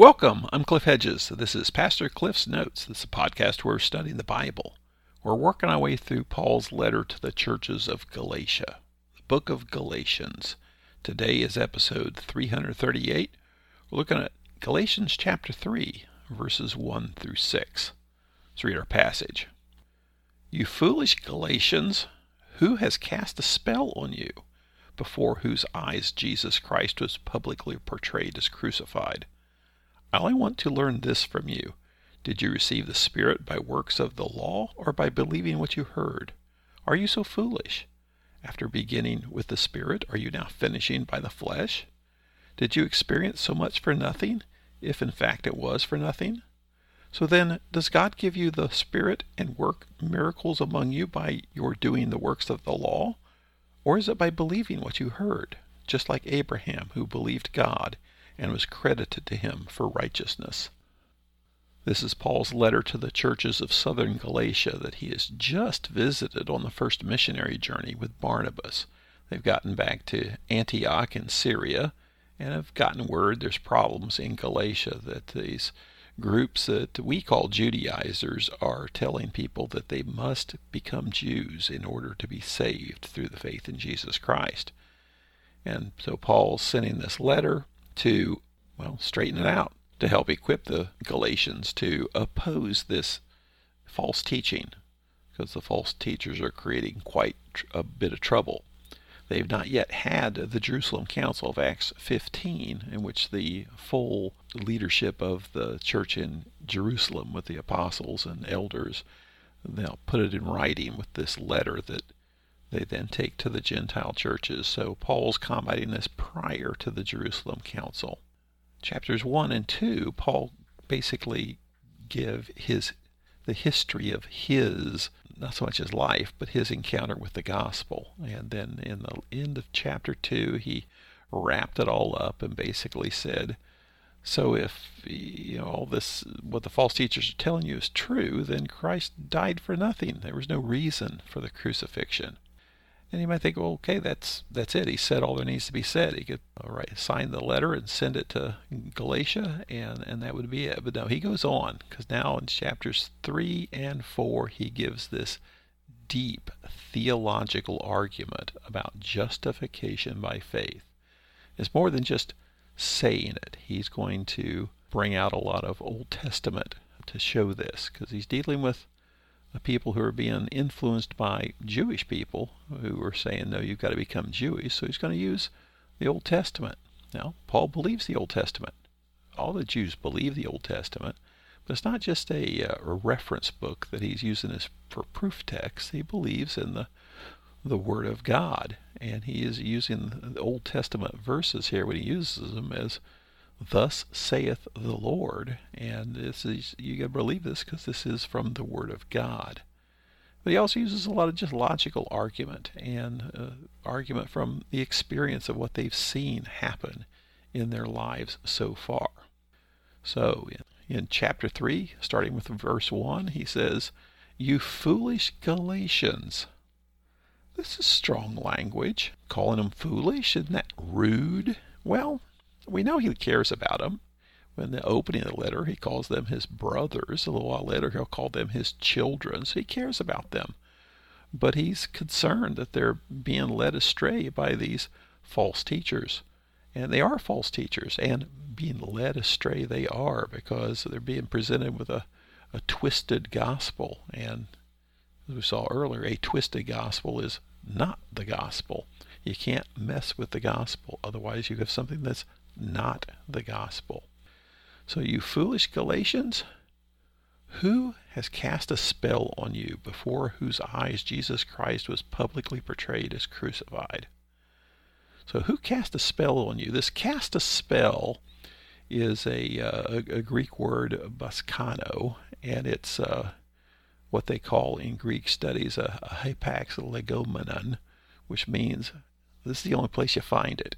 Welcome. I'm Cliff Hedges. This is Pastor Cliff's Notes. This is a podcast where we're studying the Bible. We're working our way through Paul's letter to the churches of Galatia, the book of Galatians. Today is episode 338. We're looking at Galatians chapter 3, verses 1 through 6. Let's read our passage. You foolish Galatians, who has cast a spell on you, before whose eyes Jesus Christ was publicly portrayed as crucified? I only want to learn this from you. Did you receive the Spirit by works of the law or by believing what you heard? Are you so foolish? After beginning with the Spirit, are you now finishing by the flesh? Did you experience so much for nothing, if in fact it was for nothing? So then, does God give you the Spirit and work miracles among you by your doing the works of the law? Or is it by believing what you heard, just like Abraham, who believed God, and was credited to him for righteousness. This is Paul's letter to the churches of southern Galatia that he has just visited on the first missionary journey with Barnabas. They've gotten back to Antioch in Syria and have gotten word there's problems in Galatia that these groups that we call Judaizers are telling people that they must become Jews in order to be saved through the faith in Jesus Christ. And so Paul's sending this letter to, well, straighten it out, to help equip the Galatians to oppose this false teaching, because the false teachers are creating quite a bit of trouble. They've not yet had the Jerusalem Council of Acts 15, in which the full leadership of the church in Jerusalem with the apostles and elders, they'll put it in writing with this letter that they then take to the Gentile churches. So Paul's combating this prior to the Jerusalem Council. Chapters 1 and 2, Paul basically give his the history of his not so much his life, but his encounter with the gospel. And then in the end of chapter 2, he wrapped it all up and basically said, so if you know all this what the false teachers are telling you is true, then Christ died for nothing. There was no reason for the crucifixion. And you might think, well, okay, that's that's it. He said all there needs to be said. He could all right, sign the letter and send it to Galatia, and and that would be it. But no, he goes on because now in chapters three and four, he gives this deep theological argument about justification by faith. It's more than just saying it. He's going to bring out a lot of Old Testament to show this because he's dealing with people who are being influenced by Jewish people who are saying, no, you've got to become Jewish. So he's going to use the Old Testament. Now, Paul believes the Old Testament. All the Jews believe the Old Testament, but it's not just a, uh, a reference book that he's using as for proof text. He believes in the the Word of God, and he is using the Old Testament verses here when he uses them as thus saith the Lord. And this is you got to believe this because this is from the Word of God. But he also uses a lot of just logical argument and uh, argument from the experience of what they've seen happen in their lives so far. So in, in chapter 3, starting with verse 1, he says, You foolish Galatians. This is strong language. Calling them foolish, isn't that rude? Well, we know he cares about them. In the opening of the letter, he calls them his brothers. A little while later, he'll call them his children. So he cares about them. But he's concerned that they're being led astray by these false teachers. And they are false teachers. And being led astray, they are because they're being presented with a, a twisted gospel. And as we saw earlier, a twisted gospel is not the gospel. You can't mess with the gospel. Otherwise, you have something that's not the gospel. So, you foolish Galatians, who has cast a spell on you before whose eyes Jesus Christ was publicly portrayed as crucified? So, who cast a spell on you? This cast a spell is a, uh, a Greek word, baskano, and it's uh, what they call in Greek studies a, a hapax legomenon, which means this is the only place you find it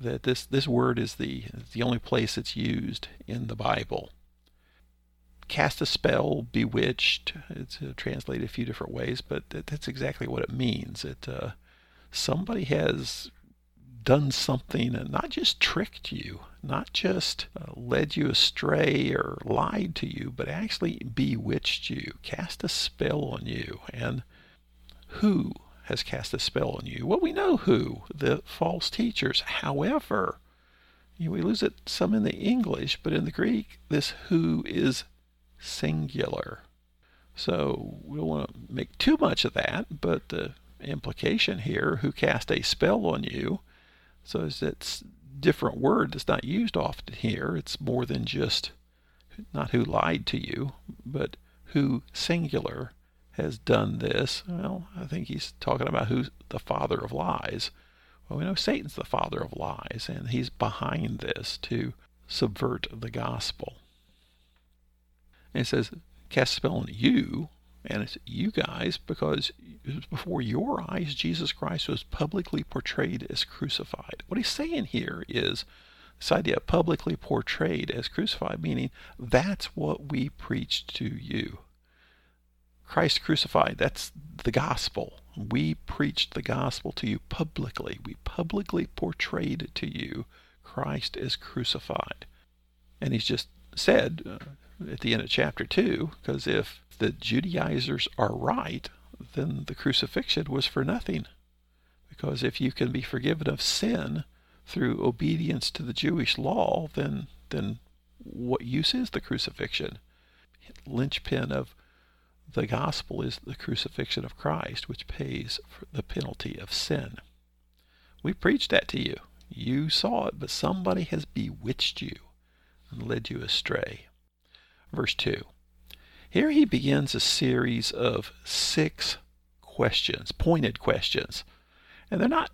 that this, this word is the, the only place it's used in the Bible. Cast a spell, bewitched, it's uh, translated a few different ways, but that, that's exactly what it means. It, uh, somebody has done something and not just tricked you, not just uh, led you astray or lied to you, but actually bewitched you, cast a spell on you. And who has cast a spell on you? Well, we know who, the false teachers. However, you know, we lose it some in the English, but in the Greek, this who is singular. So we don't want to make too much of that, but the implication here, who cast a spell on you, so that different word that's not used often here. It's more than just not who lied to you, but who singular has done this. Well, I think he's talking about who's the father of lies. Well, we know Satan's the father of lies, and he's behind this to subvert the gospel. And it says, cast spell on you, and it's you guys, because before your eyes, Jesus Christ was publicly portrayed as crucified. What he's saying here is this idea of publicly portrayed as crucified, meaning that's what we preached to you. Christ crucified, that's the gospel. We preached the gospel to you publicly. We publicly portrayed to you Christ is crucified. And he's just said uh, at the end of chapter 2, because if the Judaizers are right, then the crucifixion was for nothing. Because if you can be forgiven of sin through obedience to the Jewish law, then then what use is the crucifixion? Linchpin of the gospel is the crucifixion of Christ, which pays for the penalty of sin. We preached that to you. You saw it, but somebody has bewitched you and led you astray. Verse 2. Here he begins a series of six questions, pointed questions. And they're not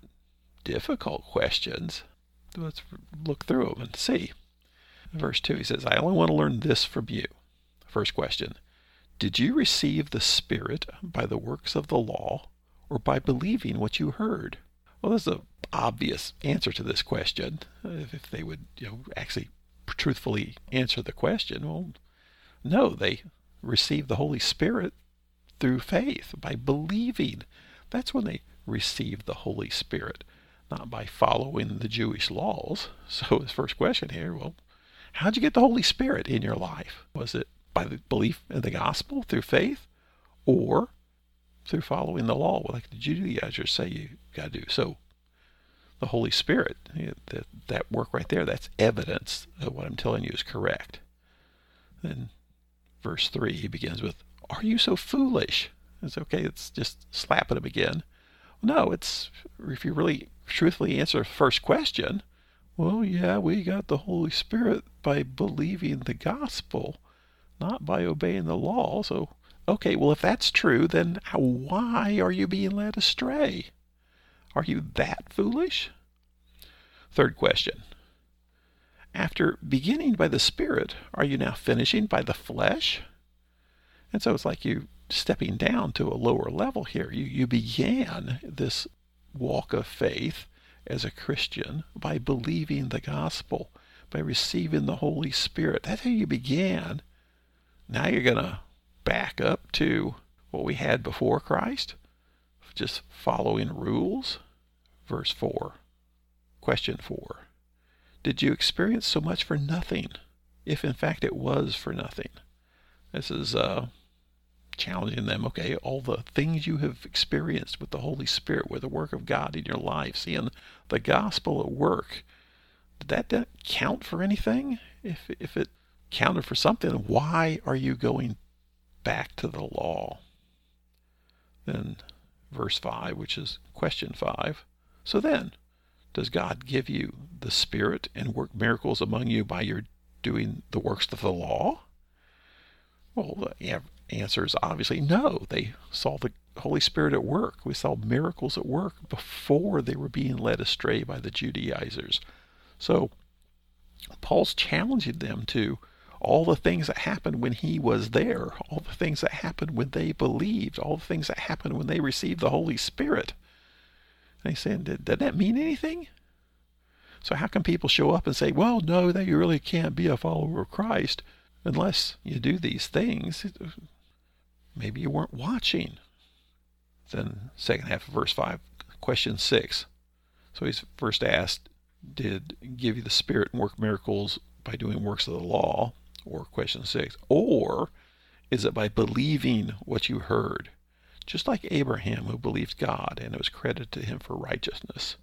difficult questions. Let's look through them and see. Verse 2, he says, I only want to learn this from you. First question did you receive the Spirit by the works of the law or by believing what you heard? Well, there's an obvious answer to this question. If they would, you know, actually truthfully answer the question, well, no, they received the Holy Spirit through faith, by believing. That's when they received the Holy Spirit, not by following the Jewish laws. So his first question here, well, how'd you get the Holy Spirit in your life? Was it by the belief in the gospel through faith or through following the law, like the Judaizers say you got to do. So the Holy Spirit, that, that work right there, that's evidence that what I'm telling you is correct. Then verse 3, he begins with, Are you so foolish? It's okay, it's just slapping him again. No, it's if you really truthfully answer the first question, well, yeah, we got the Holy Spirit by believing the gospel not by obeying the law. So, okay, well, if that's true, then why are you being led astray? Are you that foolish? Third question. After beginning by the Spirit, are you now finishing by the flesh? And so it's like you stepping down to a lower level here. You, you began this walk of faith as a Christian by believing the gospel, by receiving the Holy Spirit. That's how you began. Now you're going to back up to what we had before Christ, just following rules. Verse 4. Question 4. Did you experience so much for nothing, if in fact it was for nothing? This is uh, challenging them. Okay, all the things you have experienced with the Holy Spirit, with the work of God in your life, seeing the gospel at work, did that count for anything? If if it counted for something. Why are you going back to the law? Then verse 5, which is question 5. So then, does God give you the Spirit and work miracles among you by your doing the works of the law? Well, the answer is obviously no. They saw the Holy Spirit at work. We saw miracles at work before they were being led astray by the Judaizers. So Paul's challenging them to all the things that happened when he was there, all the things that happened when they believed, all the things that happened when they received the Holy Spirit. And he's saying, did, did that mean anything? So how can people show up and say, well, no, that you really can't be a follower of Christ unless you do these things? Maybe you weren't watching. Then second half of verse 5, question 6. So he's first asked, Did give you the Spirit and work miracles by doing works of the law? Or question six, or is it by believing what you heard? Just like Abraham who believed God and it was credited to him for righteousness.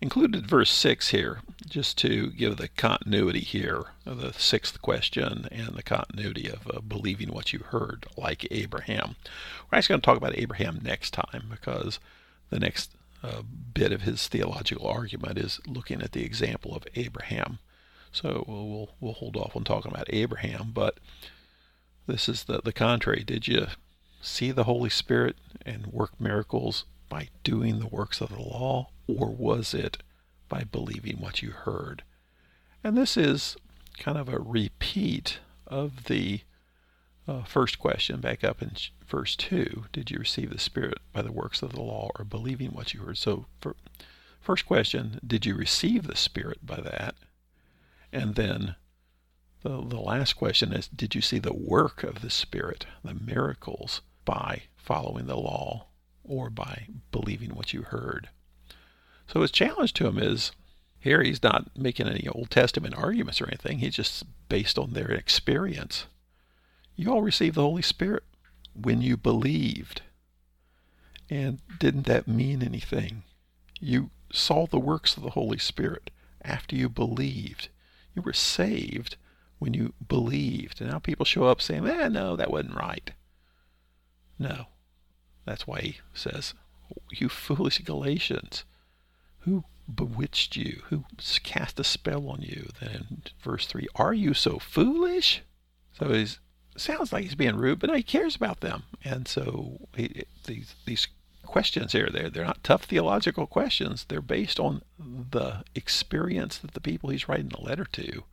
Included verse 6 here, just to give the continuity here of the sixth question and the continuity of uh, believing what you heard, like Abraham. We're actually going to talk about Abraham next time because the next uh, bit of his theological argument is looking at the example of Abraham. So we'll, we'll, we'll hold off on talking about Abraham, but this is the, the contrary. Did you see the Holy Spirit and work miracles by doing the works of the law, or was it by believing what you heard? And this is kind of a repeat of the uh, first question back up in verse 2 Did you receive the Spirit by the works of the law or believing what you heard? So, for, first question Did you receive the Spirit by that? And then the, the last question is Did you see the work of the Spirit, the miracles, by following the law or by believing what you heard? So his challenge to him is here he's not making any Old Testament arguments or anything. He's just based on their experience. You all received the Holy Spirit when you believed. And didn't that mean anything? You saw the works of the Holy Spirit after you believed. You were saved when you believed. And now people show up saying, eh, no, that wasn't right. No. That's why he says, You foolish Galatians, who bewitched you? Who cast a spell on you? Then verse 3, Are you so foolish? So he sounds like he's being rude, but he cares about them. And so he, these, these questions here. They're, they're not tough theological questions. They're based on the experience that the people he's writing the letter to,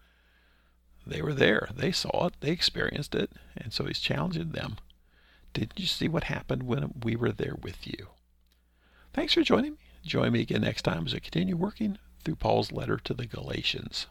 they were there. They saw it. They experienced it. And so he's challenging them. Didn't you see what happened when we were there with you? Thanks for joining me. Join me again next time as I continue working through Paul's letter to the Galatians.